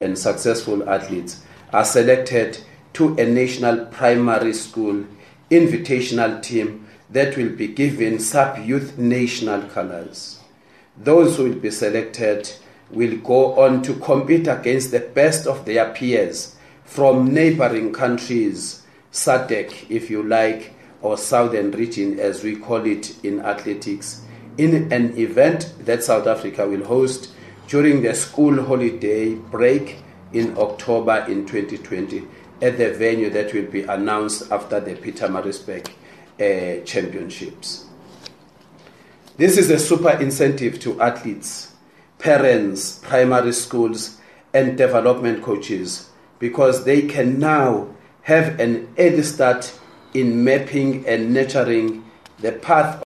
and successful athletes are selected to a national primary school invitational team that will be given sub youth national colors. Those who will be selected will go on to compete against the best of their peers from neighboring countries, SADC, if you like, or Southern Region as we call it in athletics, in an event that South Africa will host during the school holiday break in October in 2020 at the venue that will be announced after the Pietermaritzburg uh, Championships. This is a super incentive to athletes, parents, primary schools, and development coaches because they can now have an early start in mapping and nurturing the path